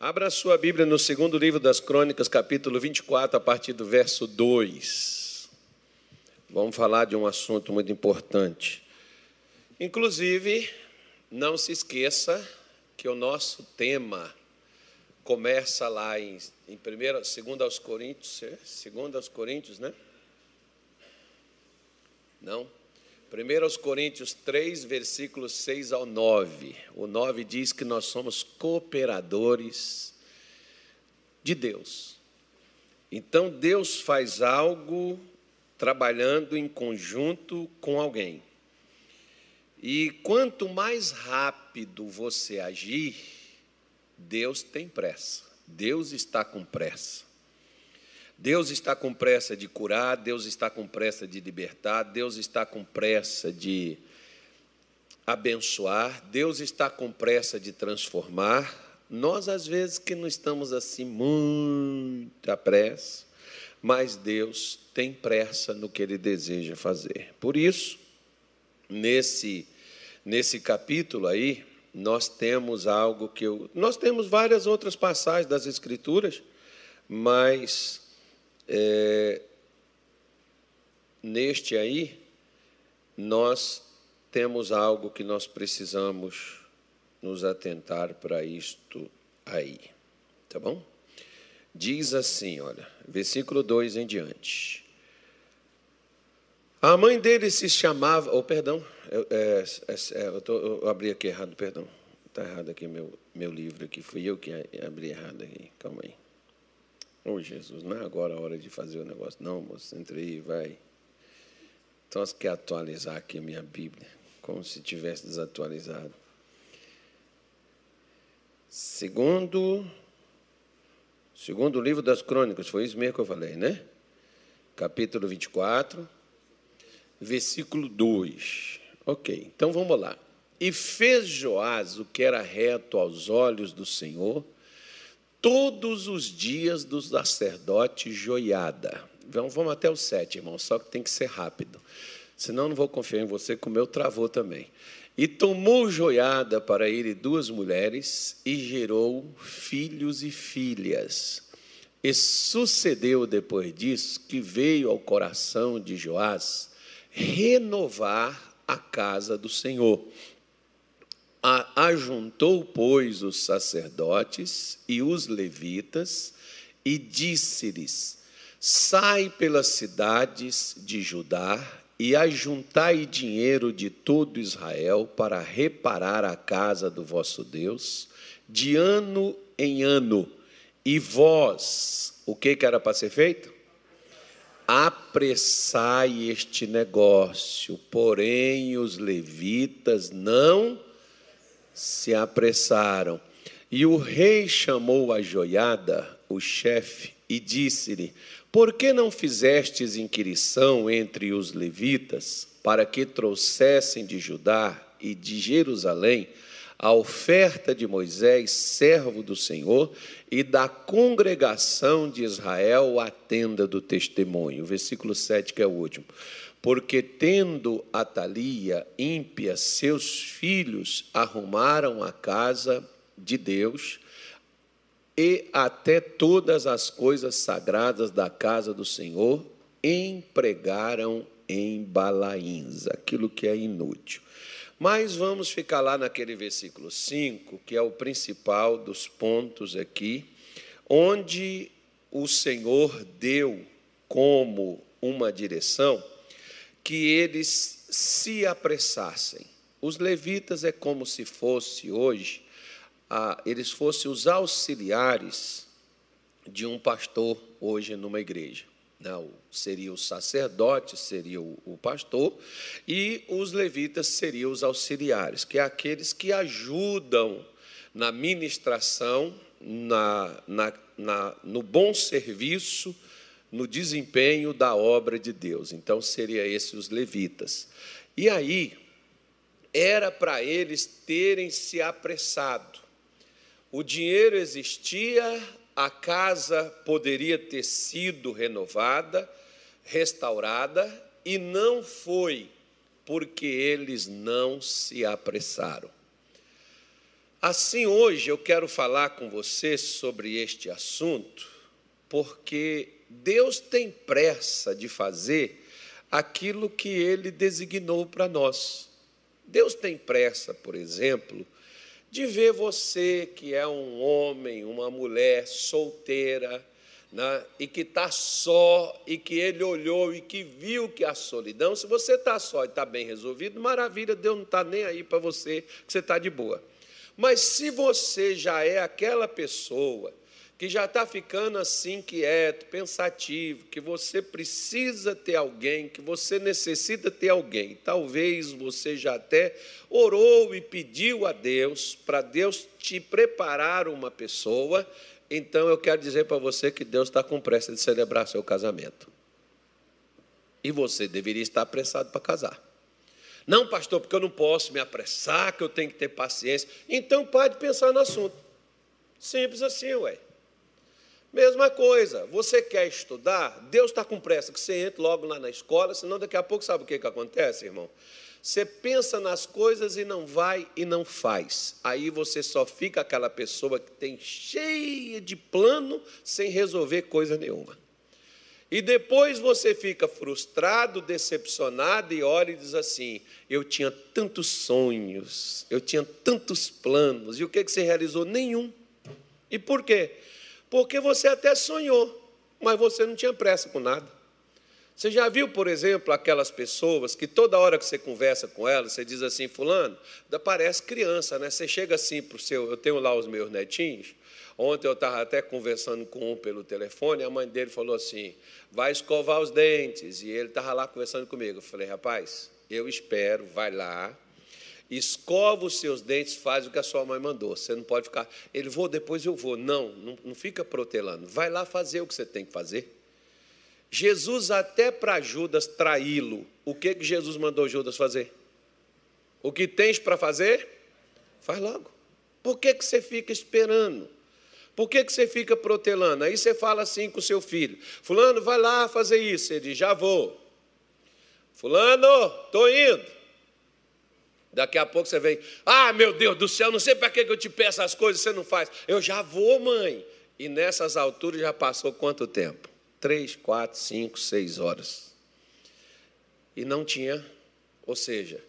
Abra sua Bíblia no segundo livro das Crônicas, capítulo 24, a partir do verso 2. Vamos falar de um assunto muito importante. Inclusive, não se esqueça que o nosso tema começa lá em, em primeira, segunda aos Coríntios, é? segunda aos Coríntios, né? Não? 1 Coríntios 3, versículos 6 ao 9. O 9 diz que nós somos cooperadores de Deus. Então Deus faz algo trabalhando em conjunto com alguém. E quanto mais rápido você agir, Deus tem pressa. Deus está com pressa. Deus está com pressa de curar, Deus está com pressa de libertar, Deus está com pressa de abençoar, Deus está com pressa de transformar. Nós, às vezes, que não estamos assim muita pressa, mas Deus tem pressa no que Ele deseja fazer. Por isso, nesse, nesse capítulo aí, nós temos algo que eu. Nós temos várias outras passagens das Escrituras, mas é, neste aí, nós temos algo que nós precisamos nos atentar para isto aí. Tá bom? Diz assim, olha, versículo 2 em diante. A mãe dele se chamava, oh, perdão, eu, é, é, eu, tô, eu abri aqui errado, perdão. Está errado aqui meu, meu livro aqui, fui eu que abri errado aqui, calma aí. Oh, Jesus, não é agora a hora de fazer o negócio. Não, moço, entre aí, vai. Então, você quer atualizar aqui a minha Bíblia, como se tivesse desatualizado. Segundo, segundo livro das crônicas, foi isso mesmo que eu falei, né? Capítulo 24, versículo 2. Ok, então vamos lá. E fez Joás o que era reto aos olhos do Senhor, todos os dias do sacerdote Joiada. Vamos, vamos até o sete, irmão, só que tem que ser rápido. Senão não vou confiar em você, que o meu travou também. E tomou Joiada para ele duas mulheres e gerou filhos e filhas. E sucedeu depois disso que veio ao coração de Joás renovar a casa do Senhor ajuntou, pois, os sacerdotes e os levitas e disse-lhes: Sai pelas cidades de Judá e ajuntai dinheiro de todo Israel para reparar a casa do vosso Deus, de ano em ano. E vós, o que, que era para ser feito? Apressai este negócio, porém os levitas não se apressaram. E o rei chamou a joiada, o chefe, e disse-lhe: Por que não fizestes inquirição entre os levitas, para que trouxessem de Judá e de Jerusalém a oferta de Moisés, servo do Senhor, e da congregação de Israel a tenda do testemunho? Versículo 7, que é o último porque tendo Atalia ímpia, seus filhos arrumaram a casa de Deus e até todas as coisas sagradas da casa do Senhor empregaram em balaíns, aquilo que é inútil. Mas vamos ficar lá naquele versículo 5, que é o principal dos pontos aqui, onde o Senhor deu como uma direção que eles se apressassem. Os levitas é como se fosse hoje, ah, eles fossem os auxiliares de um pastor hoje numa igreja. Não, seria o sacerdote, seria o, o pastor, e os levitas seriam os auxiliares, que é aqueles que ajudam na ministração, na, na, na, no bom serviço no desempenho da obra de Deus. Então, seria esses os levitas. E aí, era para eles terem se apressado. O dinheiro existia, a casa poderia ter sido renovada, restaurada, e não foi porque eles não se apressaram. Assim, hoje eu quero falar com você sobre este assunto, porque Deus tem pressa de fazer aquilo que ele designou para nós. Deus tem pressa, por exemplo, de ver você que é um homem, uma mulher solteira, né, e que está só, e que ele olhou e que viu que a solidão, se você está só e está bem resolvido, maravilha, Deus não está nem aí para você, que você está de boa. Mas se você já é aquela pessoa que já está ficando assim quieto, pensativo, que você precisa ter alguém, que você necessita ter alguém. Talvez você já até orou e pediu a Deus para Deus te preparar uma pessoa. Então eu quero dizer para você que Deus está com pressa de celebrar seu casamento. E você deveria estar apressado para casar. Não, pastor, porque eu não posso me apressar, que eu tenho que ter paciência. Então pode pensar no assunto. Simples assim, ué. Mesma coisa, você quer estudar, Deus está com pressa que você entre logo lá na escola, senão daqui a pouco sabe o que, que acontece, irmão? Você pensa nas coisas e não vai e não faz. Aí você só fica aquela pessoa que tem cheia de plano sem resolver coisa nenhuma. E depois você fica frustrado, decepcionado e olha e diz assim: Eu tinha tantos sonhos, eu tinha tantos planos, e o que, que você realizou? Nenhum. E por quê? Porque você até sonhou, mas você não tinha pressa com nada. Você já viu, por exemplo, aquelas pessoas que toda hora que você conversa com elas, você diz assim, fulano, parece criança, né? Você chega assim para o seu, eu tenho lá os meus netinhos, ontem eu estava até conversando com um pelo telefone, a mãe dele falou assim, vai escovar os dentes, e ele estava lá conversando comigo. Eu falei, rapaz, eu espero, vai lá, escova os seus dentes, faz o que a sua mãe mandou. Você não pode ficar, ele vou, depois eu vou. Não, não, não fica protelando. Vai lá fazer o que você tem que fazer. Jesus, até para Judas traí-lo, o que, que Jesus mandou Judas fazer? O que tens para fazer? Faz logo. Por que, que você fica esperando? Por que, que você fica protelando? Aí você fala assim com o seu filho: Fulano, vai lá fazer isso. Ele diz: Já vou. Fulano, estou indo. Daqui a pouco você vem, ah, meu Deus do céu, não sei para que eu te peço as coisas, você não faz. Eu já vou, mãe. E nessas alturas já passou quanto tempo? Três, quatro, cinco, seis horas. E não tinha, ou seja,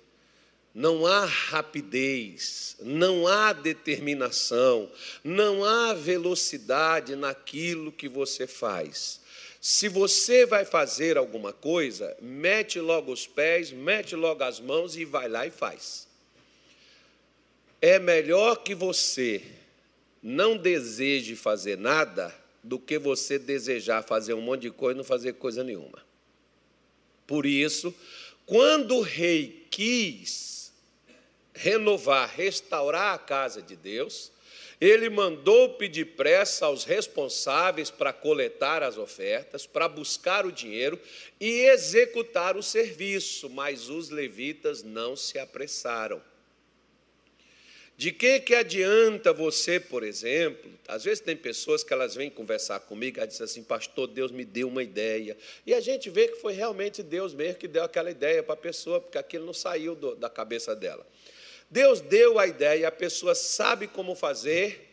não há rapidez, não há determinação, não há velocidade naquilo que você faz. Se você vai fazer alguma coisa, mete logo os pés, mete logo as mãos e vai lá e faz. É melhor que você não deseje fazer nada do que você desejar fazer um monte de coisa e não fazer coisa nenhuma. Por isso, quando o rei quis renovar, restaurar a casa de Deus, ele mandou pedir pressa aos responsáveis para coletar as ofertas, para buscar o dinheiro e executar o serviço, mas os levitas não se apressaram. De que que adianta você, por exemplo, às vezes tem pessoas que elas vêm conversar comigo, elas dizem assim, pastor, Deus me deu uma ideia. E a gente vê que foi realmente Deus mesmo que deu aquela ideia para a pessoa, porque aquilo não saiu do, da cabeça dela. Deus deu a ideia, a pessoa sabe como fazer,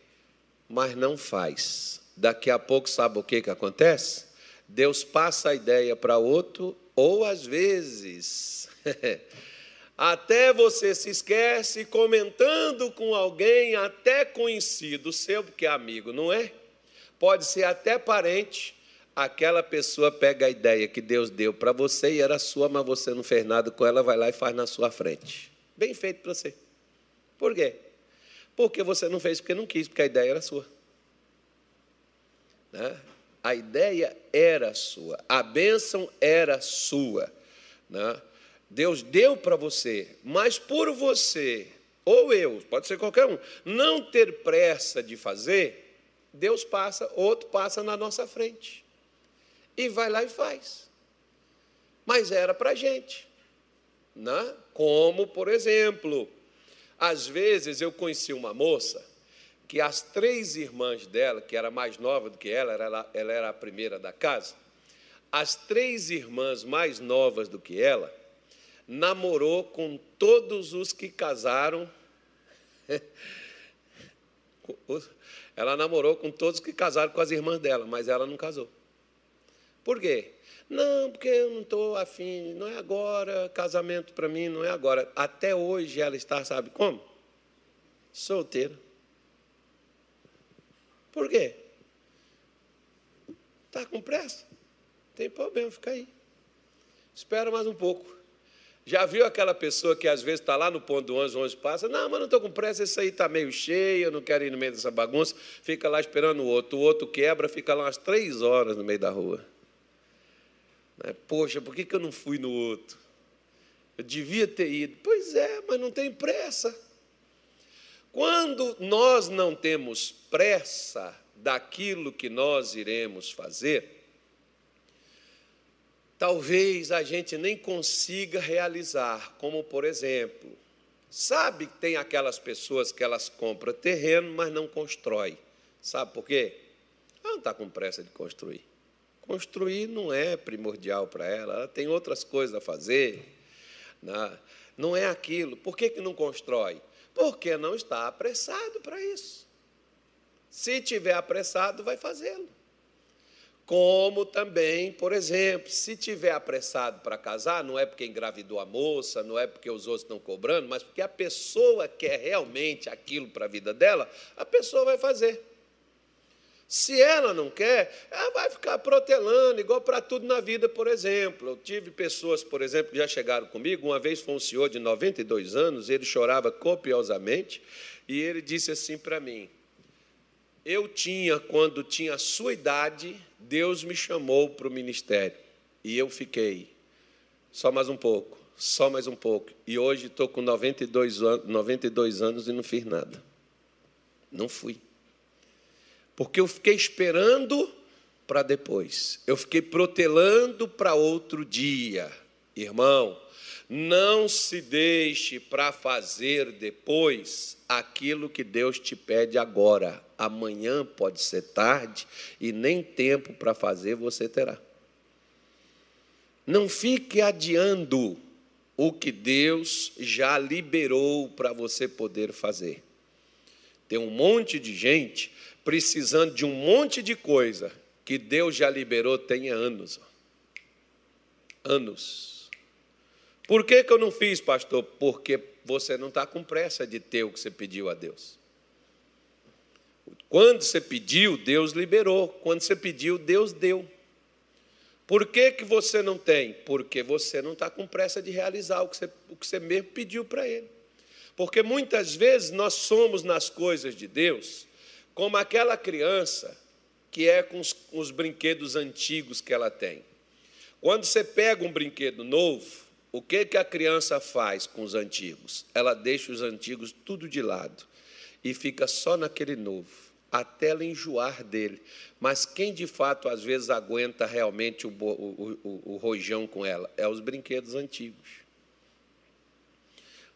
mas não faz. Daqui a pouco, sabe o que, que acontece? Deus passa a ideia para outro, ou às vezes, até você se esquece comentando com alguém, até conhecido seu, porque é amigo, não é? Pode ser até parente. Aquela pessoa pega a ideia que Deus deu para você e era sua, mas você não fez nada com ela, vai lá e faz na sua frente. Bem feito para você. Por quê? Porque você não fez porque não quis, porque a ideia era sua. Né? A ideia era sua, a bênção era sua. Né? Deus deu para você, mas por você, ou eu, pode ser qualquer um, não ter pressa de fazer, Deus passa, outro passa na nossa frente. E vai lá e faz. Mas era para a gente. Né? Como, por exemplo, às vezes eu conheci uma moça que as três irmãs dela, que era mais nova do que ela, ela, era a primeira da casa, as três irmãs mais novas do que ela, namorou com todos os que casaram ela namorou com todos que casaram com as irmãs dela, mas ela não casou. Por quê? Não, porque eu não estou afim, não é agora, casamento para mim não é agora. Até hoje ela está, sabe como? Solteira. Por quê? Está com pressa? Tem problema, fica aí. Espera mais um pouco. Já viu aquela pessoa que às vezes está lá no ponto do ônibus, o passa, não, mas não estou com pressa, esse aí está meio cheio, eu não quero ir no meio dessa bagunça, fica lá esperando o outro, o outro quebra, fica lá umas três horas no meio da rua. Né? Poxa, por que, eu não fui no outro? Eu devia ter ido. Pois é, mas não tem pressa. Quando nós não temos pressa daquilo que nós iremos fazer, talvez a gente nem consiga realizar, como por exemplo, sabe que tem aquelas pessoas que elas compram terreno, mas não constrói. Sabe por quê? Ela não está com pressa de construir. Construir não é primordial para ela, ela tem outras coisas a fazer. Né? Não é aquilo. Por que, que não constrói? Porque não está apressado para isso. Se tiver apressado, vai fazê-lo. Como também, por exemplo, se tiver apressado para casar, não é porque engravidou a moça, não é porque os outros estão cobrando, mas porque a pessoa quer realmente aquilo para a vida dela, a pessoa vai fazer. Se ela não quer, ela vai ficar protelando, igual para tudo na vida, por exemplo. Eu tive pessoas, por exemplo, que já chegaram comigo. Uma vez foi um senhor de 92 anos, ele chorava copiosamente, e ele disse assim para mim: Eu tinha, quando tinha a sua idade, Deus me chamou para o ministério. E eu fiquei. Só mais um pouco, só mais um pouco. E hoje estou com 92 anos, 92 anos e não fiz nada. Não fui porque eu fiquei esperando para depois, eu fiquei protelando para outro dia. Irmão, não se deixe para fazer depois aquilo que Deus te pede agora. Amanhã pode ser tarde e nem tempo para fazer você terá. Não fique adiando o que Deus já liberou para você poder fazer. Tem um monte de gente precisando de um monte de coisa que Deus já liberou tem anos. Anos. Por que, que eu não fiz, pastor? Porque você não está com pressa de ter o que você pediu a Deus. Quando você pediu, Deus liberou. Quando você pediu, Deus deu. Por que, que você não tem? Porque você não está com pressa de realizar o que você, o que você mesmo pediu para Ele. Porque muitas vezes nós somos nas coisas de Deus como aquela criança que é com os, com os brinquedos antigos que ela tem. Quando você pega um brinquedo novo, o que, que a criança faz com os antigos? Ela deixa os antigos tudo de lado e fica só naquele novo, até ela enjoar dele. Mas quem de fato às vezes aguenta realmente o, o, o, o rojão com ela? É os brinquedos antigos.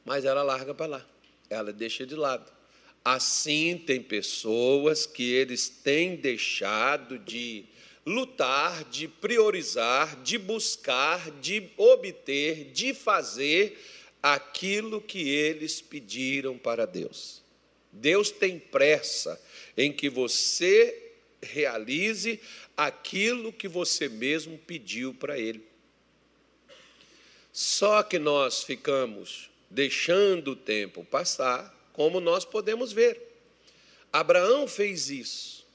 Mas ela larga para lá, ela deixa de lado. Assim, tem pessoas que eles têm deixado de lutar, de priorizar, de buscar, de obter, de fazer aquilo que eles pediram para Deus. Deus tem pressa em que você realize aquilo que você mesmo pediu para Ele. Só que nós ficamos deixando o tempo passar como nós podemos ver. Abraão fez isso.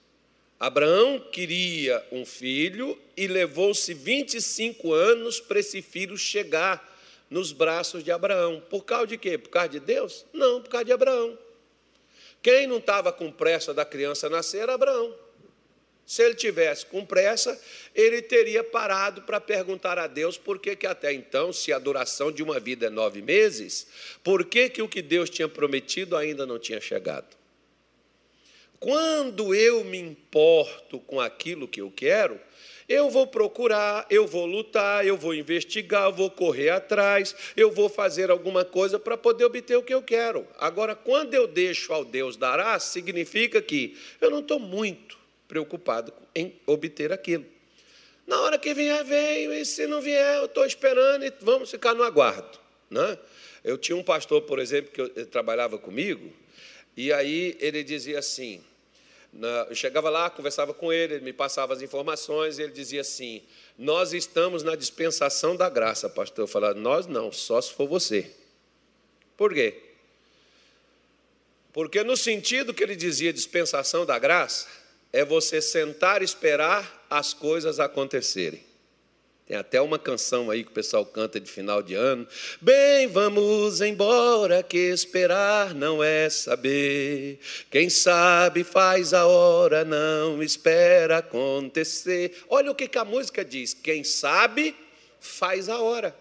Abraão queria um filho e levou-se 25 anos para esse filho chegar nos braços de Abraão. Por causa de quê? Por causa de Deus? Não, por causa de Abraão. Quem não estava com pressa da criança nascer era Abraão. Se ele tivesse com pressa, ele teria parado para perguntar a Deus por que, que até então, se a duração de uma vida é nove meses, por que, que o que Deus tinha prometido ainda não tinha chegado? Quando eu me importo com aquilo que eu quero, eu vou procurar, eu vou lutar, eu vou investigar, eu vou correr atrás, eu vou fazer alguma coisa para poder obter o que eu quero. Agora, quando eu deixo ao Deus dará, significa que eu não estou muito preocupado em obter aquilo. Na hora que vier, veio, e se não vier, eu estou esperando e vamos ficar no aguardo. Né? Eu tinha um pastor, por exemplo, que trabalhava comigo, E aí ele dizia assim: eu chegava lá, conversava com ele, ele me passava as informações, e ele dizia assim: Nós estamos na dispensação da graça, pastor. Eu falava: Nós não, só se for você. Por quê? Porque, no sentido que ele dizia dispensação da graça, é você sentar e esperar as coisas acontecerem. Tem até uma canção aí que o pessoal canta de final de ano. Bem, vamos embora, que esperar não é saber. Quem sabe faz a hora, não espera acontecer. Olha o que, que a música diz: quem sabe faz a hora.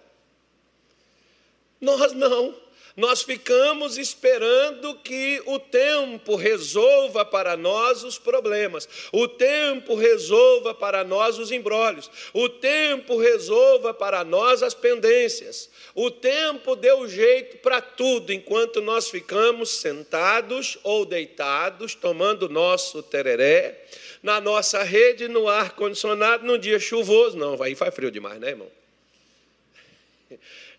Nós não. Nós ficamos esperando que o tempo resolva para nós os problemas, o tempo resolva para nós os embrólios, o tempo resolva para nós as pendências. O tempo deu jeito para tudo, enquanto nós ficamos sentados ou deitados, tomando nosso tereré, na nossa rede, no ar-condicionado, num dia chuvoso. Não, aí faz frio demais, né, irmão?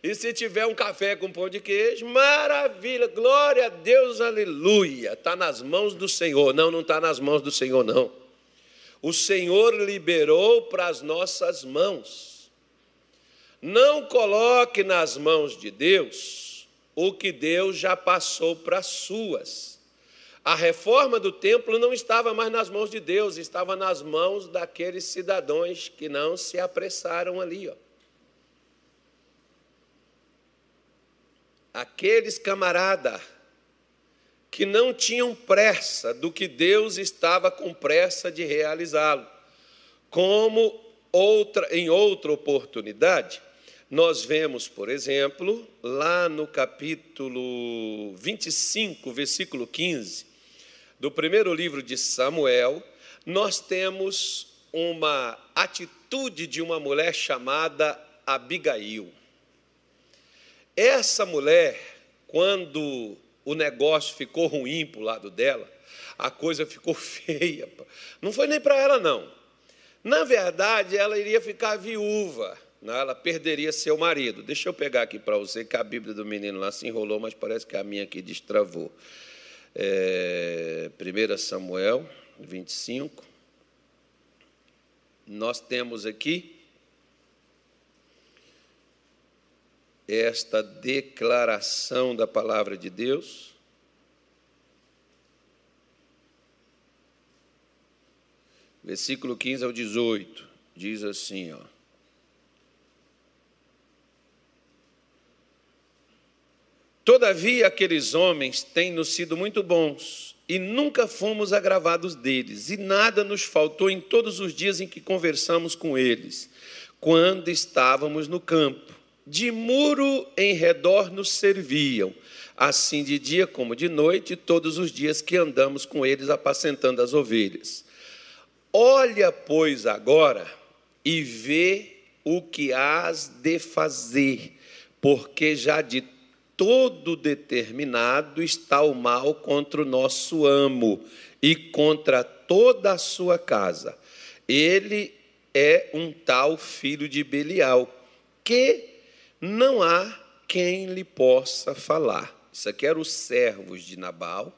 E se tiver um café com pão de queijo, maravilha, glória a Deus, aleluia. Está nas mãos do Senhor. Não, não está nas mãos do Senhor, não. O Senhor liberou para as nossas mãos. Não coloque nas mãos de Deus o que Deus já passou para as suas. A reforma do templo não estava mais nas mãos de Deus, estava nas mãos daqueles cidadãos que não se apressaram ali. Ó. aqueles camarada que não tinham pressa do que Deus estava com pressa de realizá-lo. Como outra, em outra oportunidade, nós vemos, por exemplo, lá no capítulo 25, versículo 15, do primeiro livro de Samuel, nós temos uma atitude de uma mulher chamada Abigail. Essa mulher, quando o negócio ficou ruim para o lado dela, a coisa ficou feia. Não foi nem para ela, não. Na verdade, ela iria ficar viúva, né? ela perderia seu marido. Deixa eu pegar aqui para você, que a Bíblia do menino lá se enrolou, mas parece que a minha aqui destravou. É, 1 Samuel 25. Nós temos aqui esta declaração da palavra de Deus. Versículo 15 ao 18, diz assim, ó. Todavia, aqueles homens têm-nos sido muito bons, e nunca fomos agravados deles, e nada nos faltou em todos os dias em que conversamos com eles, quando estávamos no campo de muro em redor nos serviam, assim de dia como de noite, todos os dias que andamos com eles apacentando as ovelhas. Olha, pois, agora e vê o que hás de fazer, porque já de todo determinado está o mal contra o nosso amo e contra toda a sua casa. Ele é um tal filho de Belial, que não há quem lhe possa falar. Isso aqui eram os servos de Nabal,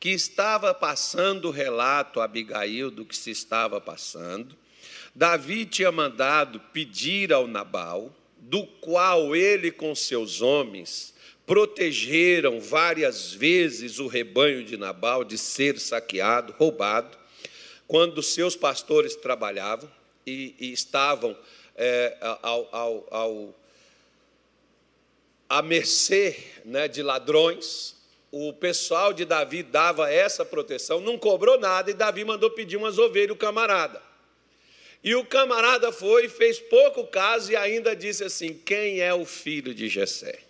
que estava passando o relato a Abigail do que se estava passando. Davi tinha mandado pedir ao Nabal, do qual ele com seus homens protegeram várias vezes o rebanho de Nabal de ser saqueado, roubado, quando seus pastores trabalhavam e, e estavam é, ao, ao, ao à mercê né, de ladrões. O pessoal de Davi dava essa proteção, não cobrou nada, e Davi mandou pedir umas ovelhas, o camarada. E o camarada foi, fez pouco caso e ainda disse assim: Quem é o filho de Jessé?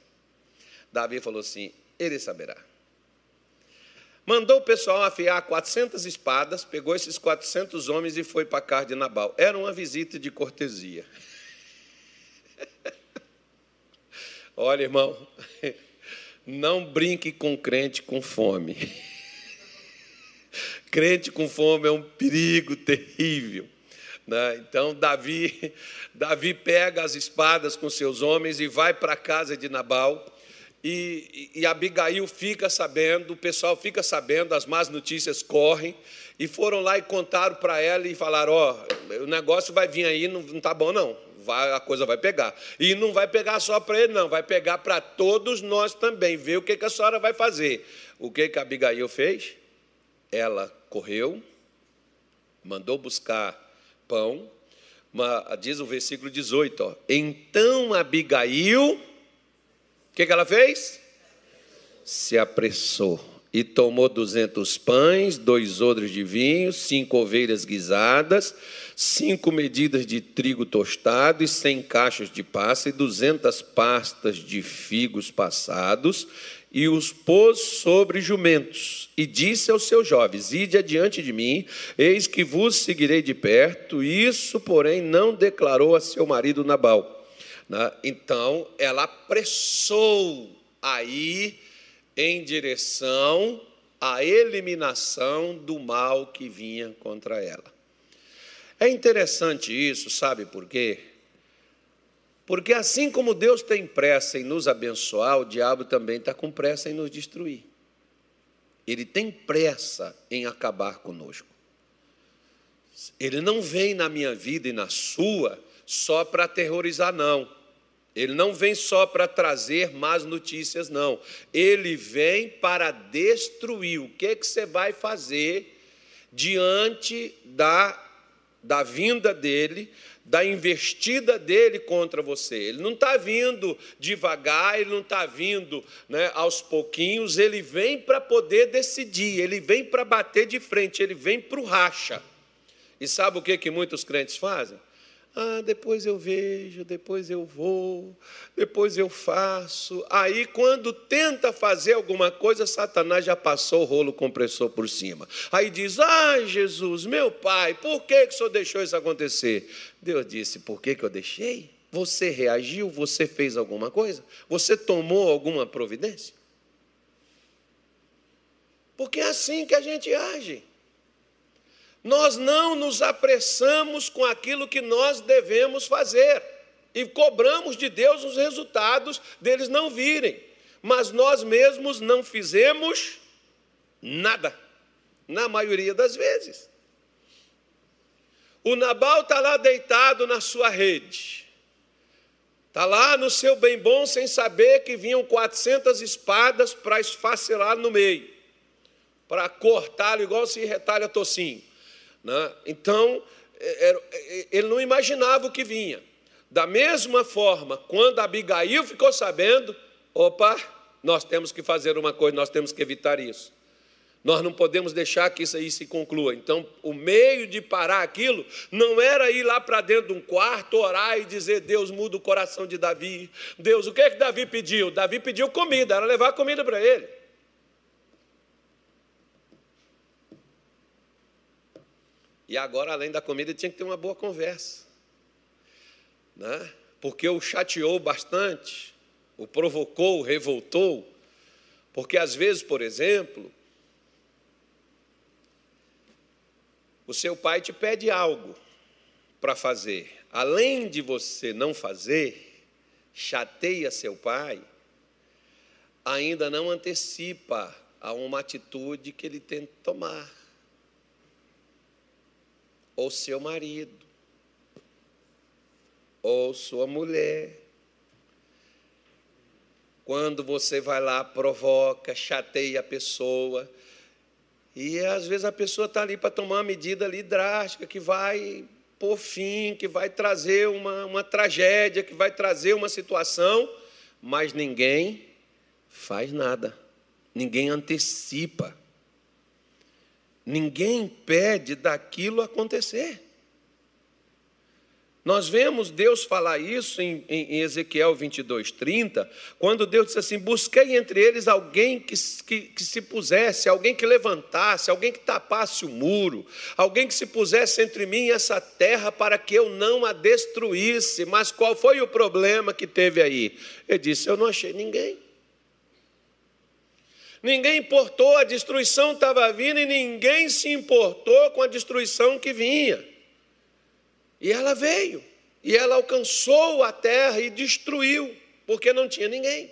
Davi falou assim: Ele saberá. Mandou o pessoal afiar 400 espadas, pegou esses 400 homens e foi para a casa de Nabal. Era uma visita de cortesia. Olha, irmão, não brinque com crente com fome. Crente com fome é um perigo terrível. Né? Então, Davi, Davi pega as espadas com seus homens e vai para a casa de Nabal. E, e, Abigail fica sabendo, o pessoal fica sabendo, as más notícias correm, e foram lá e contaram para ela e falaram: Ó, oh, o negócio vai vir aí, não, não tá bom não, vai, a coisa vai pegar. E não vai pegar só para ele, não, vai pegar para todos nós também. Vê o que, que a senhora vai fazer. O que, que a Abigail fez? Ela correu, mandou buscar pão, uma, diz o versículo 18: ó, Então Abigail, o que, que ela fez? Se apressou e tomou duzentos pães, dois odres de vinho, cinco ovelhas guisadas, cinco medidas de trigo tostado e cem cachos de passa e duzentas pastas de figos passados, e os pôs sobre jumentos, e disse aos seus jovens: Ide adiante de mim, eis que vos seguirei de perto. Isso, porém, não declarou a seu marido Nabal. Então, ela apressou aí em direção à eliminação do mal que vinha contra ela. É interessante isso, sabe por quê? Porque assim como Deus tem pressa em nos abençoar, o diabo também está com pressa em nos destruir. Ele tem pressa em acabar conosco. Ele não vem na minha vida e na sua só para aterrorizar, não. Ele não vem só para trazer más notícias, não. Ele vem para destruir. O que, que você vai fazer diante da, da vinda dele, da investida dele contra você? Ele não está vindo devagar, ele não está vindo né, aos pouquinhos, ele vem para poder decidir, ele vem para bater de frente, ele vem para o racha. E sabe o que, que muitos crentes fazem? Ah, depois eu vejo, depois eu vou, depois eu faço. Aí, quando tenta fazer alguma coisa, Satanás já passou o rolo compressor por cima. Aí diz: Ah, Jesus, meu pai, por que, que o senhor deixou isso acontecer? Deus disse: Por que, que eu deixei? Você reagiu? Você fez alguma coisa? Você tomou alguma providência? Porque é assim que a gente age. Nós não nos apressamos com aquilo que nós devemos fazer e cobramos de Deus os resultados deles não virem, mas nós mesmos não fizemos nada, na maioria das vezes. O Nabal está lá deitado na sua rede, está lá no seu bem bom, sem saber que vinham 400 espadas para esfacelar no meio, para cortá-lo igual se retalha tocinho. Né? Então, é, é, ele não imaginava o que vinha. Da mesma forma, quando Abigail ficou sabendo, opa, nós temos que fazer uma coisa, nós temos que evitar isso. Nós não podemos deixar que isso aí se conclua. Então, o meio de parar aquilo não era ir lá para dentro de um quarto, orar e dizer: Deus muda o coração de Davi. Deus, o que é que Davi pediu? Davi pediu comida, era levar comida para ele. E agora, além da comida, tinha que ter uma boa conversa. Né? Porque o chateou bastante, o provocou, o revoltou. Porque às vezes, por exemplo, o seu pai te pede algo para fazer. Além de você não fazer, chateia seu pai, ainda não antecipa a uma atitude que ele tenta tomar ou seu marido, ou sua mulher. Quando você vai lá, provoca, chateia a pessoa, e às vezes a pessoa está ali para tomar uma medida ali drástica que vai por fim, que vai trazer uma, uma tragédia, que vai trazer uma situação, mas ninguém faz nada, ninguém antecipa. Ninguém impede daquilo acontecer. Nós vemos Deus falar isso em, em, Ezequiel 22, 30, quando Deus disse assim: Busquei entre eles alguém que, que, que, se pusesse, alguém que levantasse, alguém que tapasse o muro, alguém que se pusesse entre mim e essa terra para que eu não a destruísse. Mas qual foi o problema que teve aí? Ele disse: Eu não achei ninguém. Ninguém importou, a destruição estava vindo e ninguém se importou com a destruição que vinha. E ela veio, e ela alcançou a terra e destruiu, porque não tinha ninguém.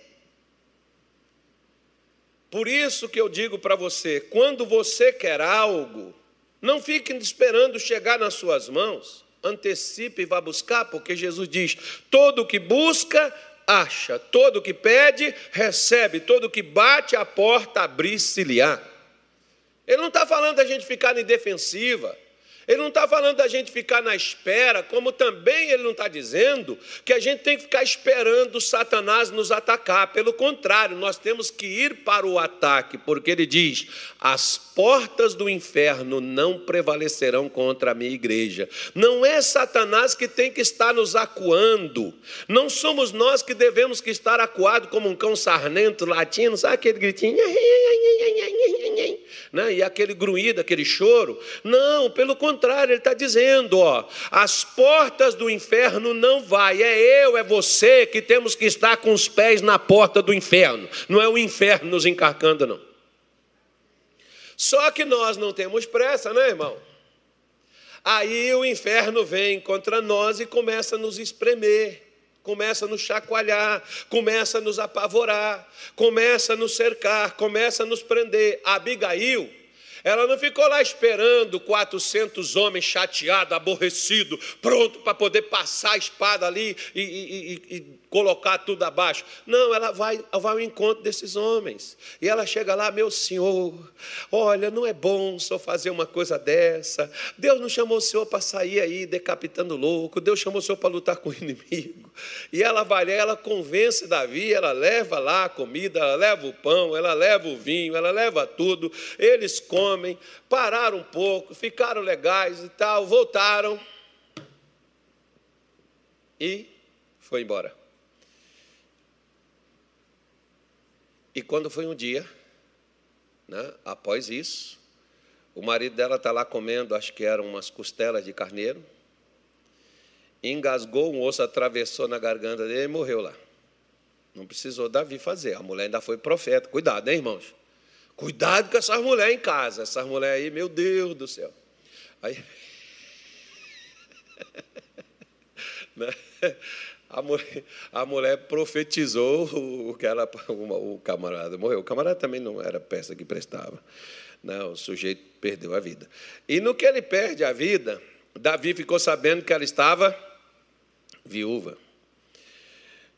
Por isso que eu digo para você: quando você quer algo, não fique esperando chegar nas suas mãos, antecipe e vá buscar, porque Jesus diz: todo que busca, acha, todo que pede, recebe, todo que bate a porta, abrir-se-lhe-á. Ele não está falando da gente ficar em defensiva. Ele não está falando da gente ficar na espera, como também ele não está dizendo que a gente tem que ficar esperando Satanás nos atacar. Pelo contrário, nós temos que ir para o ataque, porque ele diz: as portas do inferno não prevalecerão contra a minha igreja. Não é Satanás que tem que estar nos acuando. Não somos nós que devemos que estar acuado como um cão sarnento latino, sabe aquele gritinho? Né? E aquele grunhido, aquele choro. Não, pelo contrário ele está dizendo: ó, as portas do inferno não vai, é eu, é você que temos que estar com os pés na porta do inferno, não é o inferno nos encarcando, não. Só que nós não temos pressa, né, irmão? Aí o inferno vem contra nós e começa a nos espremer, começa a nos chacoalhar, começa a nos apavorar, começa a nos cercar, começa a nos prender. Abigail ela não ficou lá esperando 400 homens chateados, aborrecidos, pronto para poder passar a espada ali e, e, e, colocar tudo abaixo. Não, ela vai, vai ao encontro desses homens. E ela chega lá, meu senhor, olha, não é bom senhor fazer uma coisa dessa. Deus não chamou o senhor para sair aí decapitando louco. Deus chamou o senhor para lutar com o inimigo. E ela vai, ela convence Davi, ela leva lá a comida, ela leva o pão, ela leva o vinho, ela leva tudo. Eles comem, pararam um pouco, ficaram legais e tal, voltaram. E foi embora. E quando foi um dia, né, após isso, o marido dela está lá comendo, acho que eram umas costelas de carneiro, engasgou um osso, atravessou na garganta dele e morreu lá. Não precisou Davi fazer, a mulher ainda foi profeta. Cuidado, hein, irmãos? Cuidado com essas mulheres em casa, essas mulheres aí, meu Deus do céu. Aí. né? A mulher, a mulher profetizou o que ela, o camarada morreu. O camarada também não era peça que prestava. Não, o sujeito perdeu a vida. E no que ele perde a vida, Davi ficou sabendo que ela estava viúva.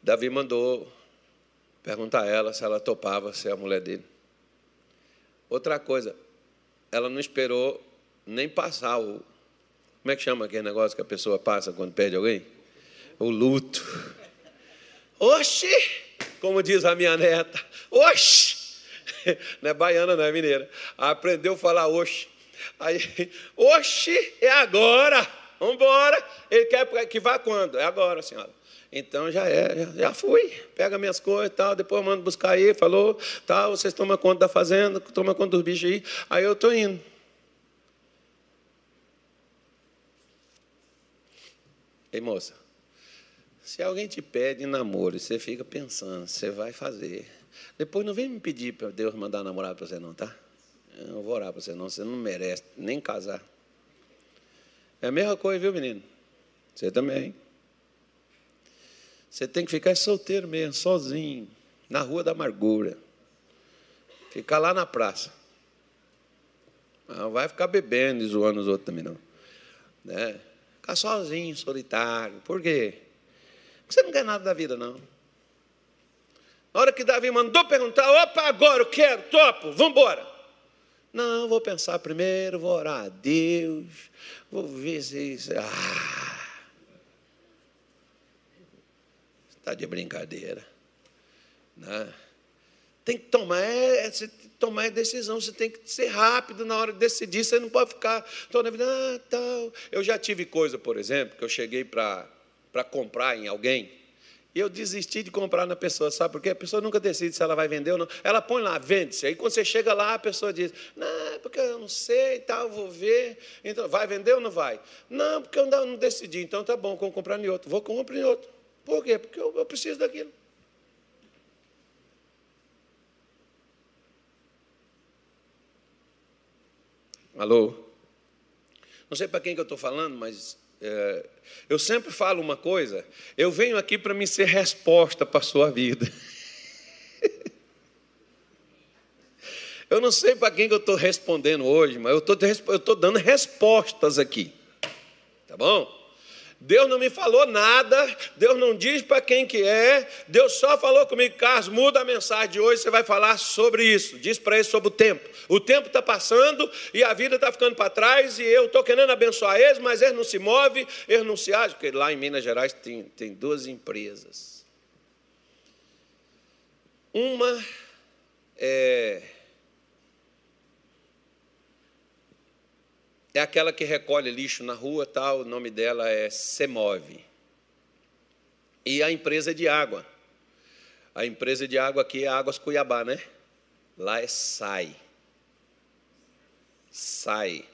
Davi mandou perguntar a ela se ela topava ser a mulher dele. Outra coisa, ela não esperou nem passar o. Como é que chama aquele negócio que a pessoa passa quando perde alguém? o luto. Oxi, como diz a minha neta, oxi, não é baiana, não é mineira. Aprendeu a falar oxi. Aí, oxi, é agora, vamos embora. Ele quer que vá quando? É agora, senhora. Então já é, já fui. Pega minhas coisas e tal, depois eu mando buscar aí, falou, tal, vocês tomam conta da fazenda, tomam conta dos bichos aí. Aí eu estou indo. Ei, moça, se alguém te pede namoro e você fica pensando, você vai fazer. Depois não vem me pedir para Deus mandar namorado para você, não, tá? Eu não vou orar para você, não. Você não merece nem casar. É a mesma coisa, viu, menino? Você também. Você tem que ficar solteiro mesmo, sozinho, na rua da amargura. Ficar lá na praça. Não vai ficar bebendo e zoando os outros também, não. Né? Ficar sozinho, solitário. Por quê? Você não quer nada da vida, não. Na hora que Davi mandou perguntar, opa, agora eu quero, topo, vamos embora. Não, vou pensar primeiro, vou orar a Deus, vou ver se isso. Ah, está de brincadeira. Né? Tem que tomar, é, é, tomar decisão, você tem que ser rápido na hora de decidir, você não pode ficar toda a vida, ah, tal. Eu já tive coisa, por exemplo, que eu cheguei para comprar em alguém, e eu desisti de comprar na pessoa, sabe por quê? A pessoa nunca decide se ela vai vender ou não. Ela põe lá, vende-se. Aí quando você chega lá, a pessoa diz: Não, é porque eu não sei e tal, vou ver. Então, vai vender ou não vai? Não, porque eu não decidi. Então tá bom, vou comprar em outro. Vou comprar em outro. Por quê? Porque eu, eu preciso daquilo. Alô? Não sei para quem que eu estou falando, mas é, eu sempre falo uma coisa, eu venho aqui para me ser resposta para a sua vida. Eu não sei para quem que eu estou respondendo hoje, mas eu estou dando respostas aqui. Tá bom? Deus não me falou nada, Deus não diz para quem que é, Deus só falou comigo, Carlos, muda a mensagem de hoje, você vai falar sobre isso, diz para ele sobre o tempo. O tempo está passando e a vida está ficando para trás e eu estou querendo abençoar eles, mas eles não se movem, eles não se agem, porque lá em Minas Gerais tem, tem duas empresas. Uma é é aquela que recolhe lixo na rua, tal, o nome dela é Semove. E a empresa é de água. A empresa de água aqui é Águas Cuiabá, né? Lá é SAI. SAI.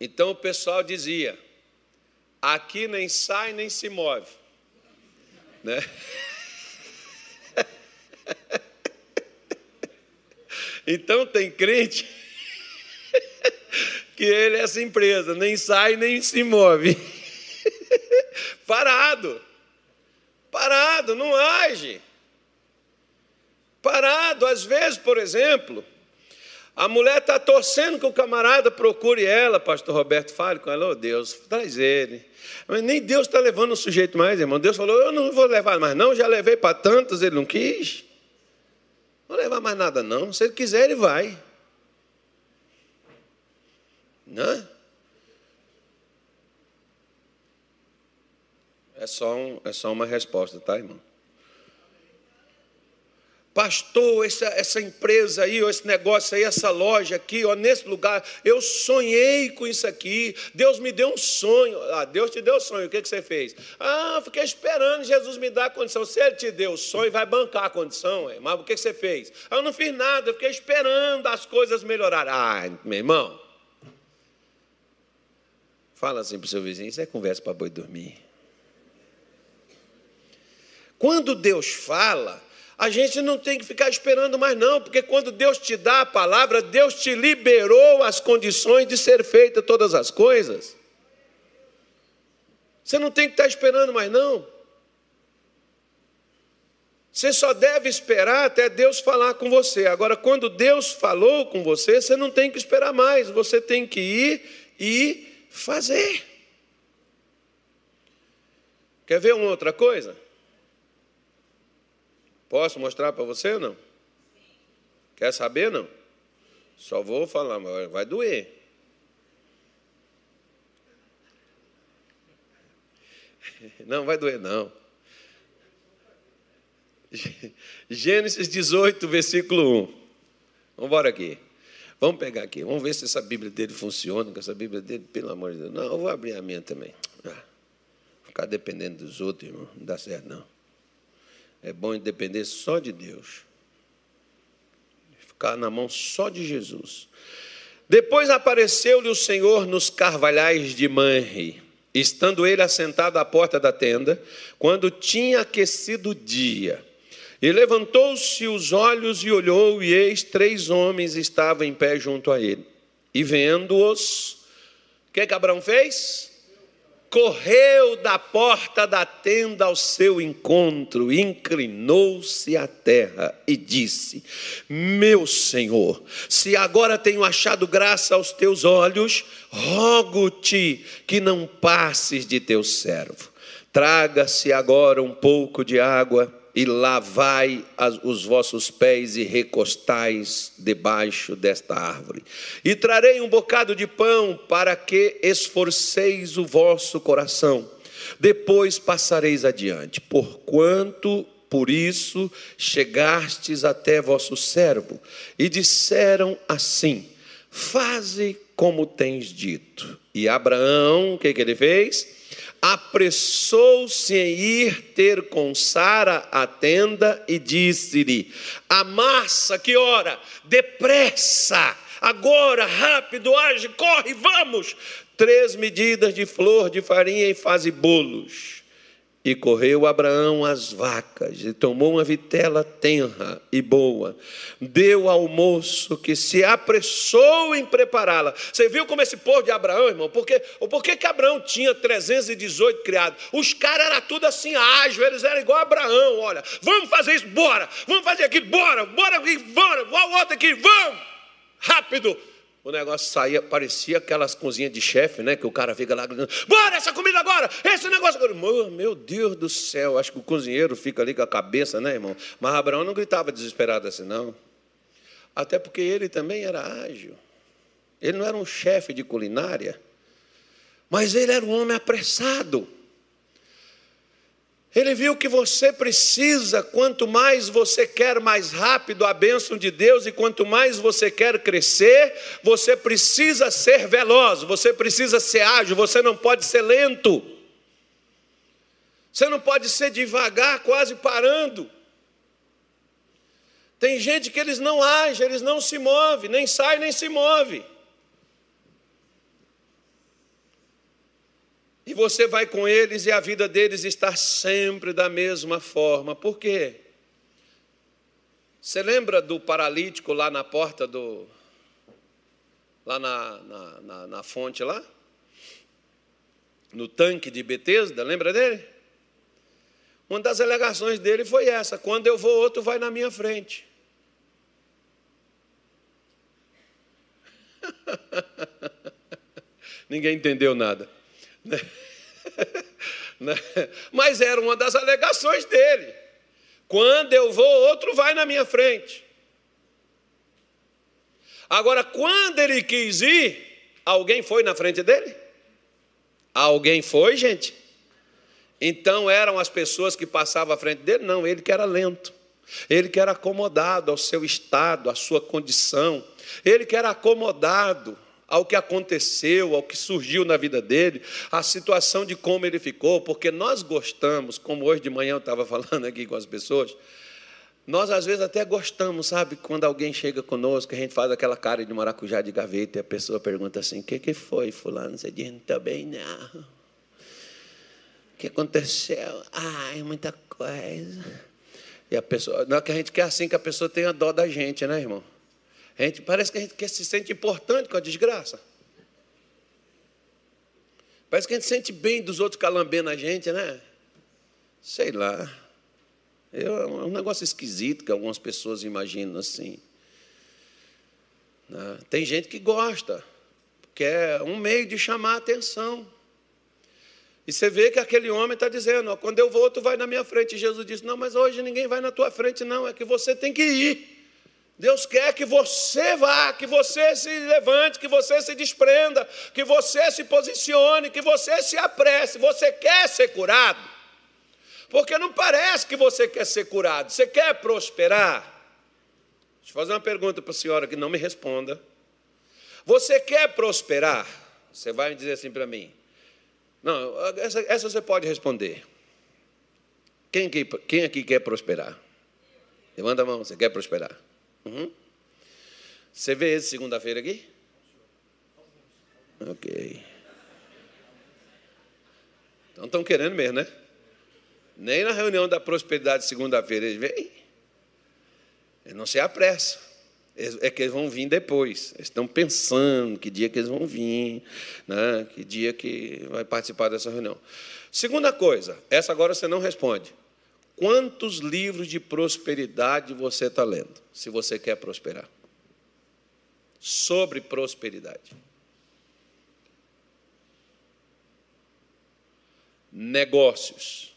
Então o pessoal dizia: aqui nem sai nem se move. Né? Então tem crente que ele é essa empresa, nem sai nem se move. Parado. Parado, não age. Parado, às vezes, por exemplo, a mulher está torcendo que o camarada procure ela, pastor Roberto, fale com ela, oh Deus, traz ele. Mas nem Deus está levando o sujeito mais, irmão. Deus falou, eu não vou levar mais, não, já levei para tantos, ele não quis. Não vou levar mais nada, não. Se ele quiser, ele vai. Né? É só, um, é só uma resposta, tá, irmão? Pastor, essa, essa empresa aí, ou esse negócio aí, essa loja aqui, ó, nesse lugar, eu sonhei com isso aqui. Deus me deu um sonho. Ah, Deus te deu um sonho, o que, que você fez? Ah, fiquei esperando Jesus me dar a condição. Se Ele te deu o sonho, vai bancar a condição. Mas o que, que você fez? Ah, eu não fiz nada, eu fiquei esperando as coisas melhorarem. Ah, meu irmão, Fala assim para o seu vizinho, isso é conversa para boi dormir. Quando Deus fala, a gente não tem que ficar esperando mais, não, porque quando Deus te dá a palavra, Deus te liberou as condições de ser feita todas as coisas. Você não tem que estar esperando mais, não. Você só deve esperar até Deus falar com você. Agora, quando Deus falou com você, você não tem que esperar mais, você tem que ir e fazer. Quer ver uma outra coisa? Posso mostrar para você ou não? Quer saber não? Só vou falar, mas vai doer. Não vai doer não. Gênesis 18, versículo 1. Vamos embora aqui. Vamos pegar aqui, vamos ver se essa Bíblia dele funciona, com essa Bíblia dele, pelo amor de Deus. Não, eu vou abrir a minha também. Ah, ficar dependendo dos outros, irmão, não dá certo, não. É bom depender só de Deus. Ficar na mão só de Jesus. Depois apareceu-lhe o Senhor nos carvalhais de Manre, estando ele assentado à porta da tenda, quando tinha aquecido o dia. E levantou-se os olhos e olhou, e eis três homens estavam em pé junto a ele. E vendo-os, o que, que Abraão fez? Correu da porta da tenda ao seu encontro, inclinou-se à terra e disse: Meu Senhor, se agora tenho achado graça aos teus olhos, rogo-te que não passes de teu servo. Traga-se agora um pouco de água e lavai os vossos pés e recostais debaixo desta árvore. E trarei um bocado de pão para que esforceis o vosso coração. Depois passareis adiante, porquanto por isso chegastes até vosso servo. E disseram assim: Faze como tens dito. E Abraão, o que, que ele fez? Apressou-se em ir ter com Sara a tenda e disse-lhe: Amassa, que hora? Depressa, agora, rápido, age, corre, vamos. Três medidas de flor de farinha e faze bolos. E correu Abraão às vacas, e tomou uma vitela tenra e boa, deu ao moço que se apressou em prepará-la. Você viu como esse povo de Abraão, irmão? Porque, por que, Abraão tinha 318 criados? Os caras eram tudo assim ágil, eles eram igual Abraão. Olha, vamos fazer isso, bora, vamos fazer aqui, bora, bora aqui, bora, o outro aqui, vamos, rápido o negócio saía, parecia aquelas cozinhas de chefe, né? Que o cara fica lá gritando, bora essa comida agora, esse negócio agora. Meu Deus do céu, acho que o cozinheiro fica ali com a cabeça, né, irmão? Mas Abraão não gritava desesperado assim, não. Até porque ele também era ágil. Ele não era um chefe de culinária, mas ele era um homem apressado. Ele viu que você precisa, quanto mais você quer mais rápido a bênção de Deus e quanto mais você quer crescer, você precisa ser veloz, você precisa ser ágil, você não pode ser lento. Você não pode ser devagar, quase parando. Tem gente que eles não agem, eles não se movem, nem sai nem se move. E você vai com eles e a vida deles está sempre da mesma forma. Por quê? Você lembra do paralítico lá na porta do. lá na, na, na, na fonte lá? No tanque de Betesda, lembra dele? Uma das alegações dele foi essa: quando eu vou, outro vai na minha frente. Ninguém entendeu nada. Né? Mas era uma das alegações dele. Quando eu vou, outro vai na minha frente. Agora, quando ele quis ir, alguém foi na frente dele? Alguém foi, gente? Então eram as pessoas que passavam à frente dele? Não, ele que era lento. Ele que era acomodado ao seu estado, à sua condição. Ele que era acomodado ao que aconteceu, ao que surgiu na vida dele, a situação de como ele ficou, porque nós gostamos, como hoje de manhã eu estava falando aqui com as pessoas, nós às vezes até gostamos, sabe, quando alguém chega conosco, a gente faz aquela cara de maracujá de gaveta e a pessoa pergunta assim: o que, que foi, Fulano? Você diz: não está bem, não. O que aconteceu? Ai, muita coisa. E a pessoa, não é que a gente quer assim que a pessoa tenha dó da gente, né, irmão? A gente, parece que a gente se sente importante com a desgraça. Parece que a gente sente bem dos outros calambendo a gente, né? Sei lá. É um negócio esquisito que algumas pessoas imaginam assim. Né? Tem gente que gosta, que é um meio de chamar a atenção. E você vê que aquele homem está dizendo: quando eu vou, tu vai na minha frente. E Jesus disse: não, mas hoje ninguém vai na tua frente, não, é que você tem que ir. Deus quer que você vá, que você se levante, que você se desprenda, que você se posicione, que você se apresse. Você quer ser curado? Porque não parece que você quer ser curado. Você quer prosperar? Deixa eu fazer uma pergunta para a senhora que não me responda. Você quer prosperar? Você vai me dizer assim para mim. Não, essa, essa, você pode responder. Quem aqui, quem aqui quer prosperar? Levanta a mão, você quer prosperar? Uhum. Você vê esse segunda-feira aqui? Ok. Então estão querendo mesmo, né? Nem na reunião da prosperidade segunda-feira eles vêm. Eles não se apressam. É que eles vão vir depois. Eles estão pensando que dia que eles vão vir, né? que dia que vai participar dessa reunião. Segunda coisa, essa agora você não responde. Quantos livros de prosperidade você está lendo, se você quer prosperar? Sobre prosperidade. Negócios.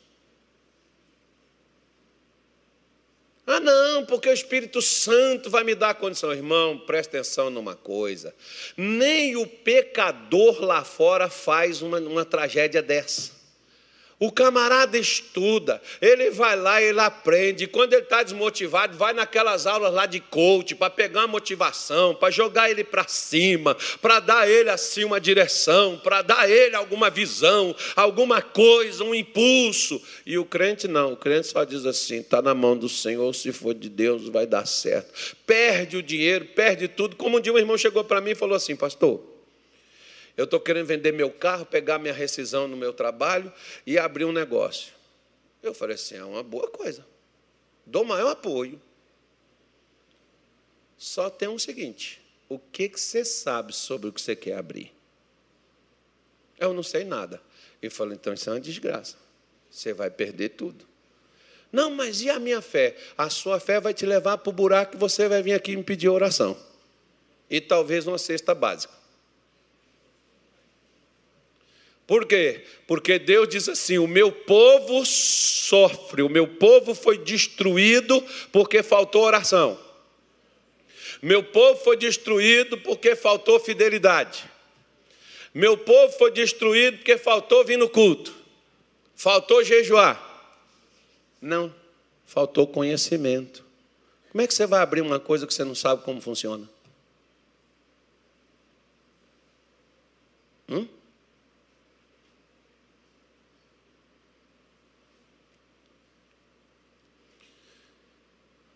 Ah, não, porque o Espírito Santo vai me dar a condição. Irmão, presta atenção numa coisa: nem o pecador lá fora faz uma, uma tragédia dessa. O camarada estuda, ele vai lá, ele aprende. Quando ele está desmotivado, vai naquelas aulas lá de coach para pegar uma motivação, para jogar ele para cima, para dar ele assim uma direção, para dar ele alguma visão, alguma coisa, um impulso. E o crente não, o crente só diz assim: está na mão do Senhor, se for de Deus, vai dar certo. Perde o dinheiro, perde tudo. Como um dia um irmão chegou para mim e falou assim: Pastor. Eu estou querendo vender meu carro, pegar minha rescisão no meu trabalho e abrir um negócio. Eu falei assim: é uma boa coisa. Dou maior apoio. Só tem um seguinte: o que, que você sabe sobre o que você quer abrir? Eu não sei nada. Ele falou: então isso é uma desgraça. Você vai perder tudo. Não, mas e a minha fé? A sua fé vai te levar para o buraco que você vai vir aqui me pedir oração. E talvez uma cesta básica. Por quê? Porque Deus diz assim: o meu povo sofre, o meu povo foi destruído porque faltou oração. Meu povo foi destruído porque faltou fidelidade. Meu povo foi destruído porque faltou vir no culto. Faltou jejuar. Não, faltou conhecimento. Como é que você vai abrir uma coisa que você não sabe como funciona? Hum?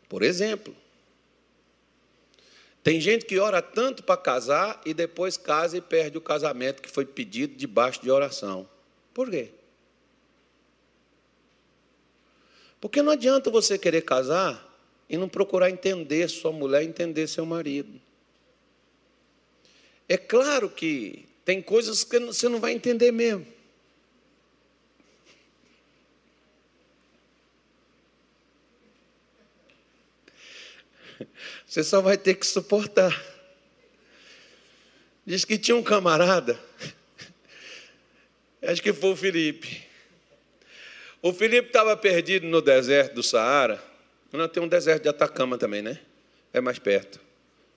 Por exemplo, tem gente que ora tanto para casar e depois casa e perde o casamento que foi pedido debaixo de oração. Por quê? Porque não adianta você querer casar e não procurar entender sua mulher, entender seu marido. É claro que tem coisas que você não vai entender mesmo. Você só vai ter que suportar. Diz que tinha um camarada, acho que foi o Felipe. O Felipe estava perdido no deserto do Saara. Não, tem um deserto de Atacama também, né? É mais perto.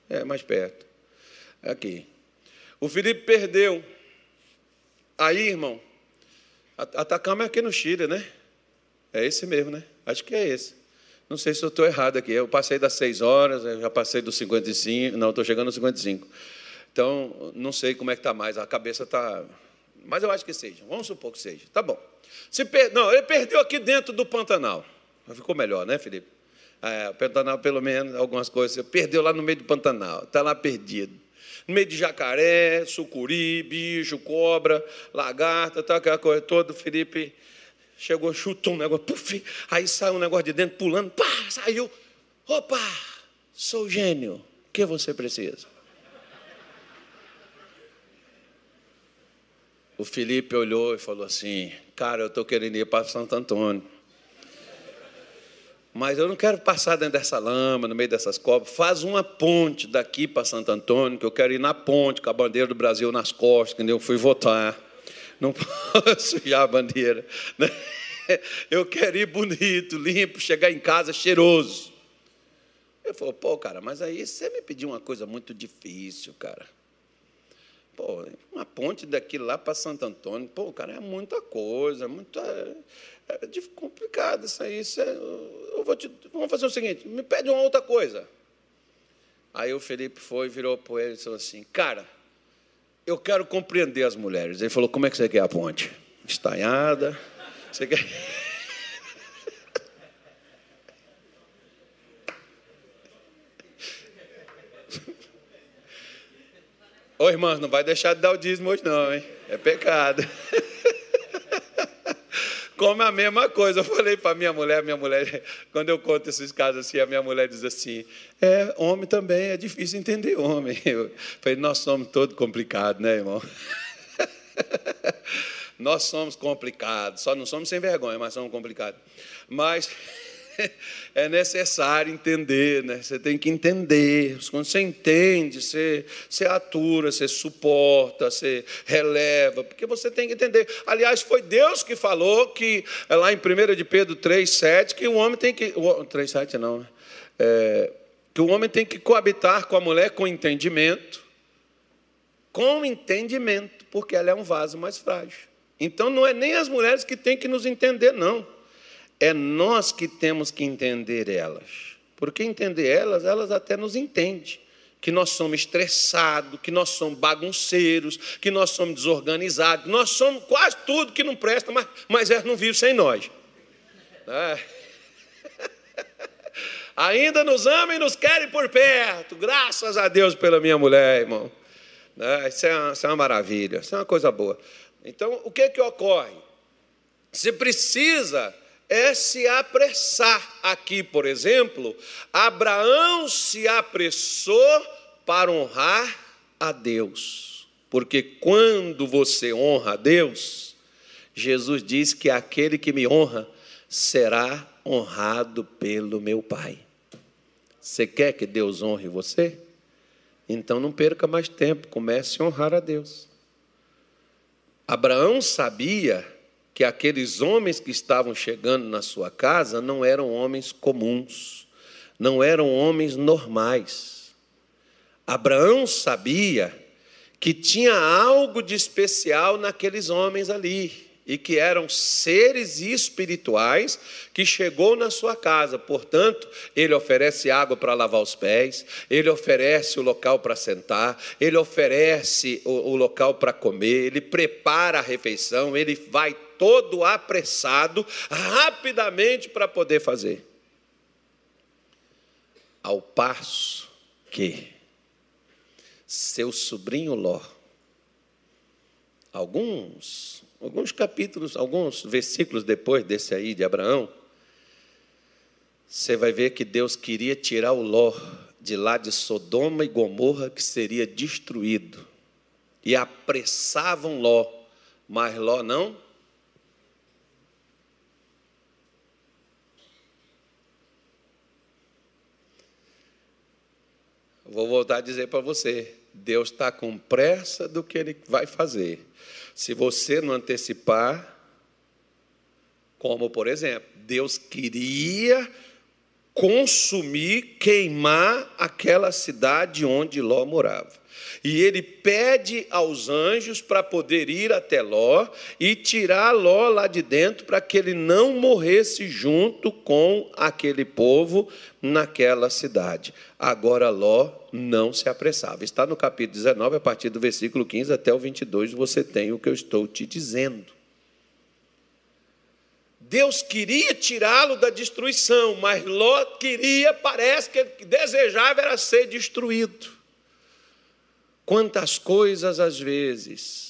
É mais perto. Aqui. O Felipe perdeu. Aí, irmão, Atacama é aqui no Chile, né? É esse mesmo, né? Acho que é esse. Não sei se eu estou errado aqui. Eu passei das 6 horas, já passei dos 55. Não, estou chegando aos 55. Então, não sei como é que está mais. A cabeça está. Mas eu acho que seja. Vamos supor que seja. Tá bom. Se per... Não, ele perdeu aqui dentro do Pantanal. Ficou melhor, né, Felipe? É, o Pantanal, pelo menos, algumas coisas. Perdeu lá no meio do Pantanal. Está lá perdido. No meio de jacaré, sucuri, bicho, cobra, lagarta, tá, aquela coisa toda. O Felipe Chegou, chutou um negócio, puf, aí saiu um negócio de dentro, pulando, pá, saiu. Opa, sou gênio. O que você precisa? O Felipe olhou e falou assim: Cara, eu estou querendo ir para Santo Antônio. Mas eu não quero passar dentro dessa lama, no meio dessas cobras. Faz uma ponte daqui para Santo Antônio, que eu quero ir na ponte com a bandeira do Brasil nas costas, que eu fui votar não posso sujar a bandeira. Né? Eu quero ir bonito, limpo, chegar em casa cheiroso. Ele falou, pô, cara, mas aí você me pediu uma coisa muito difícil, cara. Pô, uma ponte daqui lá para Santo Antônio, pô, cara, é muita coisa, muito é, é complicado isso aí. Isso é, eu vou te, vamos fazer o seguinte, me pede uma outra coisa. Aí o Felipe foi, virou para ele e falou assim, cara, eu quero compreender as mulheres. Ele falou: Como é que você quer a ponte? Estaiada? Você quer. Ô irmã, não vai deixar de dar o dízimo hoje, não, hein? É pecado. Come a mesma coisa. Eu falei para minha mulher, minha mulher, quando eu conto esses casos assim, a minha mulher diz assim: é, homem também é difícil entender homem. Eu falei, nós somos todos complicados, né, irmão? nós somos complicados, só não somos sem vergonha, mas somos complicados. Mas é necessário entender, né? Você tem que entender. Quando você entende, você, você atura, você suporta, você releva, porque você tem que entender. Aliás, foi Deus que falou que, é lá em 1 de Pedro 3,7, que o homem tem que. 3,7 não, né? É, que o homem tem que coabitar com a mulher com entendimento. Com entendimento, porque ela é um vaso mais frágil. Então não é nem as mulheres que têm que nos entender, não. É nós que temos que entender elas. Porque entender elas, elas até nos entendem. Que nós somos estressados, que nós somos bagunceiros, que nós somos desorganizados, nós somos quase tudo que não presta, mas, mas elas não vivem sem nós. É. Ainda nos amam e nos querem por perto. Graças a Deus pela minha mulher, irmão. É, isso, é uma, isso é uma maravilha, isso é uma coisa boa. Então, o que, que ocorre? Você precisa é se apressar. Aqui, por exemplo, Abraão se apressou para honrar a Deus. Porque quando você honra a Deus, Jesus diz que aquele que me honra será honrado pelo meu Pai. Você quer que Deus honre você? Então não perca mais tempo, comece a honrar a Deus. Abraão sabia que aqueles homens que estavam chegando na sua casa não eram homens comuns, não eram homens normais. Abraão sabia que tinha algo de especial naqueles homens ali e que eram seres espirituais que chegou na sua casa. Portanto, ele oferece água para lavar os pés, ele oferece o local para sentar, ele oferece o, o local para comer, ele prepara a refeição, ele vai todo apressado, rapidamente para poder fazer. Ao passo que seu sobrinho Ló, alguns alguns capítulos, alguns versículos depois desse aí de Abraão, você vai ver que Deus queria tirar o Ló de lá de Sodoma e Gomorra, que seria destruído. E apressavam Ló, mas Ló não. Vou voltar a dizer para você: Deus está com pressa do que Ele vai fazer. Se você não antecipar, como por exemplo, Deus queria consumir, queimar aquela cidade onde Ló morava. E ele pede aos anjos para poder ir até Ló e tirar Ló lá de dentro para que ele não morresse junto com aquele povo naquela cidade. Agora Ló não se apressava. Está no capítulo 19, a partir do versículo 15 até o 22, você tem o que eu estou te dizendo. Deus queria tirá-lo da destruição, mas Ló queria, parece que ele desejava era ser destruído. Quantas coisas às vezes,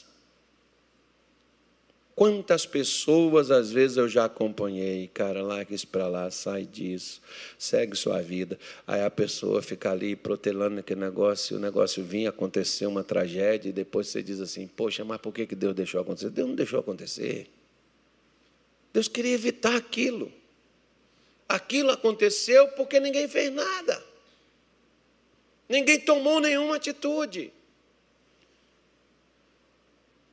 quantas pessoas às vezes eu já acompanhei, cara, larga isso para lá, sai disso, segue sua vida. Aí a pessoa fica ali protelando aquele negócio, o negócio vinha acontecer uma tragédia, e depois você diz assim: Poxa, mas por que Deus deixou acontecer? Deus não deixou acontecer. Deus queria evitar aquilo. Aquilo aconteceu porque ninguém fez nada. Ninguém tomou nenhuma atitude.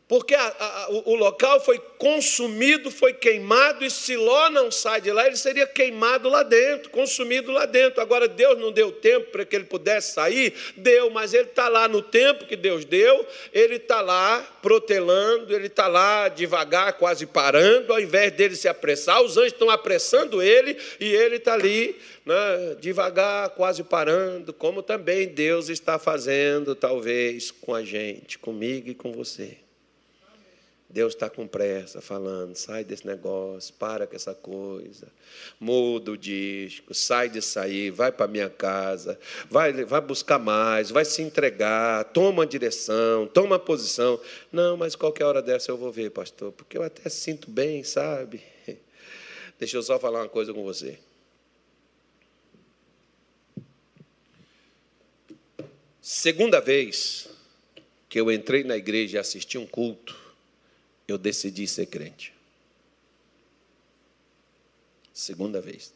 Porque a, a, o, o local foi consumido, foi queimado, e se Ló não sai de lá, ele seria queimado lá dentro, consumido lá dentro. Agora, Deus não deu tempo para que ele pudesse sair? Deu, mas ele está lá no tempo que Deus deu, ele está lá protelando, ele está lá devagar, quase parando, ao invés dele se apressar, os anjos estão apressando ele, e ele está ali né, devagar, quase parando, como também Deus está fazendo, talvez, com a gente, comigo e com você. Deus está com pressa, falando: sai desse negócio, para com essa coisa, muda o disco, sai disso aí, vai para minha casa, vai, vai buscar mais, vai se entregar, toma uma direção, toma uma posição. Não, mas qualquer hora dessa eu vou ver, pastor, porque eu até sinto bem, sabe? Deixa eu só falar uma coisa com você. Segunda vez que eu entrei na igreja e assisti um culto, eu decidi ser crente. Segunda vez.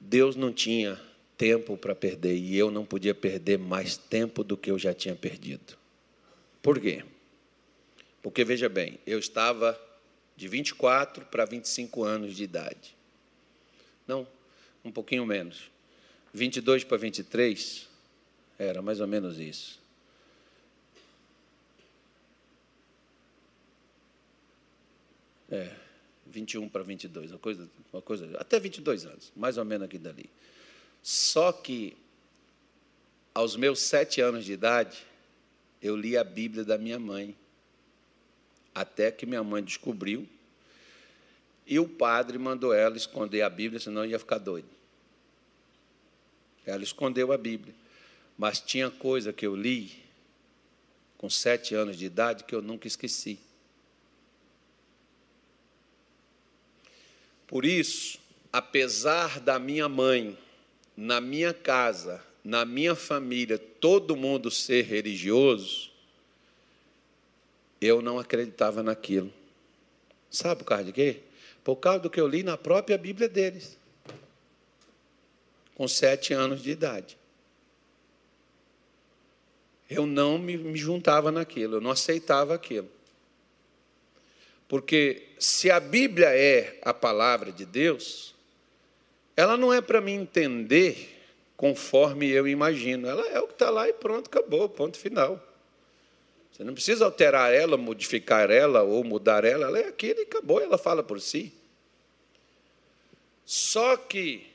Deus não tinha tempo para perder e eu não podia perder mais tempo do que eu já tinha perdido. Por quê? Porque veja bem, eu estava de 24 para 25 anos de idade. Não, um pouquinho menos. 22 para 23 era mais ou menos isso. É, 21 para 22, uma coisa, uma coisa, até 22 anos, mais ou menos aqui dali. Só que, aos meus sete anos de idade, eu li a Bíblia da minha mãe, até que minha mãe descobriu, e o padre mandou ela esconder a Bíblia, senão ia ficar doido. Ela escondeu a Bíblia, mas tinha coisa que eu li com sete anos de idade que eu nunca esqueci. Por isso, apesar da minha mãe, na minha casa, na minha família, todo mundo ser religioso, eu não acreditava naquilo. Sabe por causa de quê? Por causa do que eu li na própria Bíblia deles, com sete anos de idade. Eu não me, juntava naquilo, eu não aceitava aquilo. Porque se a Bíblia é a palavra de Deus, ela não é para me entender conforme eu imagino. Ela é o que está lá e pronto, acabou, ponto final. Você não precisa alterar ela, modificar ela ou mudar ela, ela é aquilo e acabou, ela fala por si. Só que,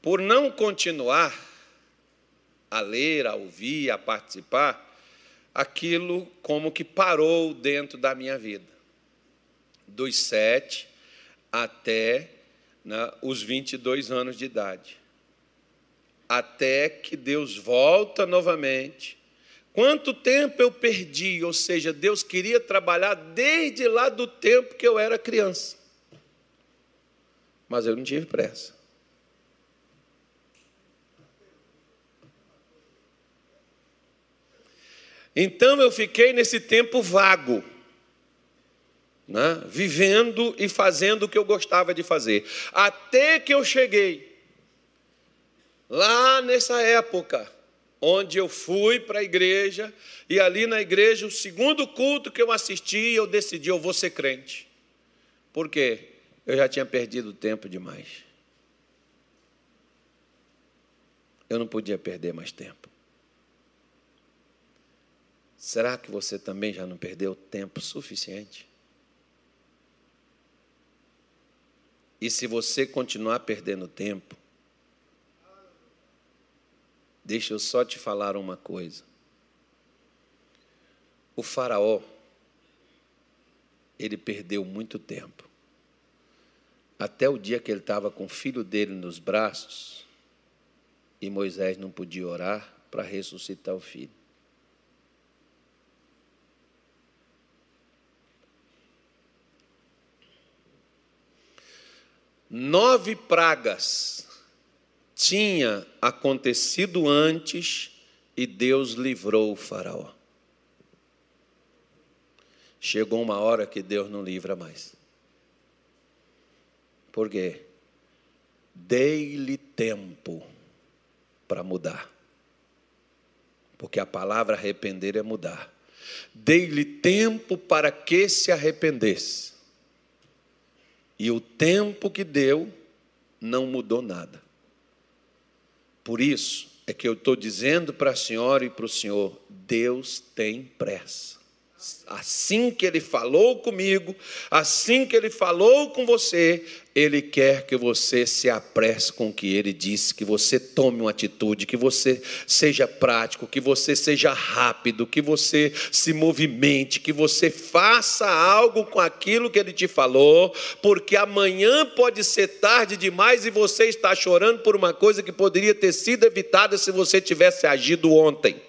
por não continuar a ler, a ouvir, a participar, aquilo como que parou dentro da minha vida. Dos sete até né, os 22 anos de idade. Até que Deus volta novamente. Quanto tempo eu perdi? Ou seja, Deus queria trabalhar desde lá do tempo que eu era criança. Mas eu não tive pressa. Então eu fiquei nesse tempo vago, né? vivendo e fazendo o que eu gostava de fazer, até que eu cheguei lá nessa época, onde eu fui para a igreja, e ali na igreja, o segundo culto que eu assisti, eu decidi, eu vou ser crente. Por quê? Eu já tinha perdido tempo demais. Eu não podia perder mais tempo. Será que você também já não perdeu tempo suficiente? E se você continuar perdendo tempo, deixa eu só te falar uma coisa. O Faraó, ele perdeu muito tempo. Até o dia que ele estava com o filho dele nos braços e Moisés não podia orar para ressuscitar o filho. Nove pragas tinha acontecido antes e Deus livrou o Faraó. Chegou uma hora que Deus não livra mais. Por quê? Dei-lhe tempo para mudar. Porque a palavra arrepender é mudar. Dei-lhe tempo para que se arrependesse. E o tempo que deu não mudou nada. Por isso é que eu estou dizendo para a senhora e para o senhor: Deus tem pressa. Assim que ele falou comigo, assim que ele falou com você, ele quer que você se apresse com o que ele disse, que você tome uma atitude, que você seja prático, que você seja rápido, que você se movimente, que você faça algo com aquilo que ele te falou, porque amanhã pode ser tarde demais e você está chorando por uma coisa que poderia ter sido evitada se você tivesse agido ontem.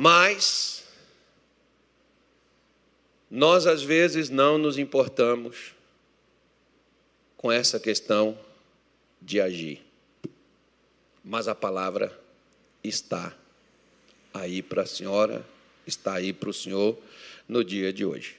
Mas nós às vezes não nos importamos com essa questão de agir. Mas a palavra está aí para a senhora, está aí para o senhor no dia de hoje.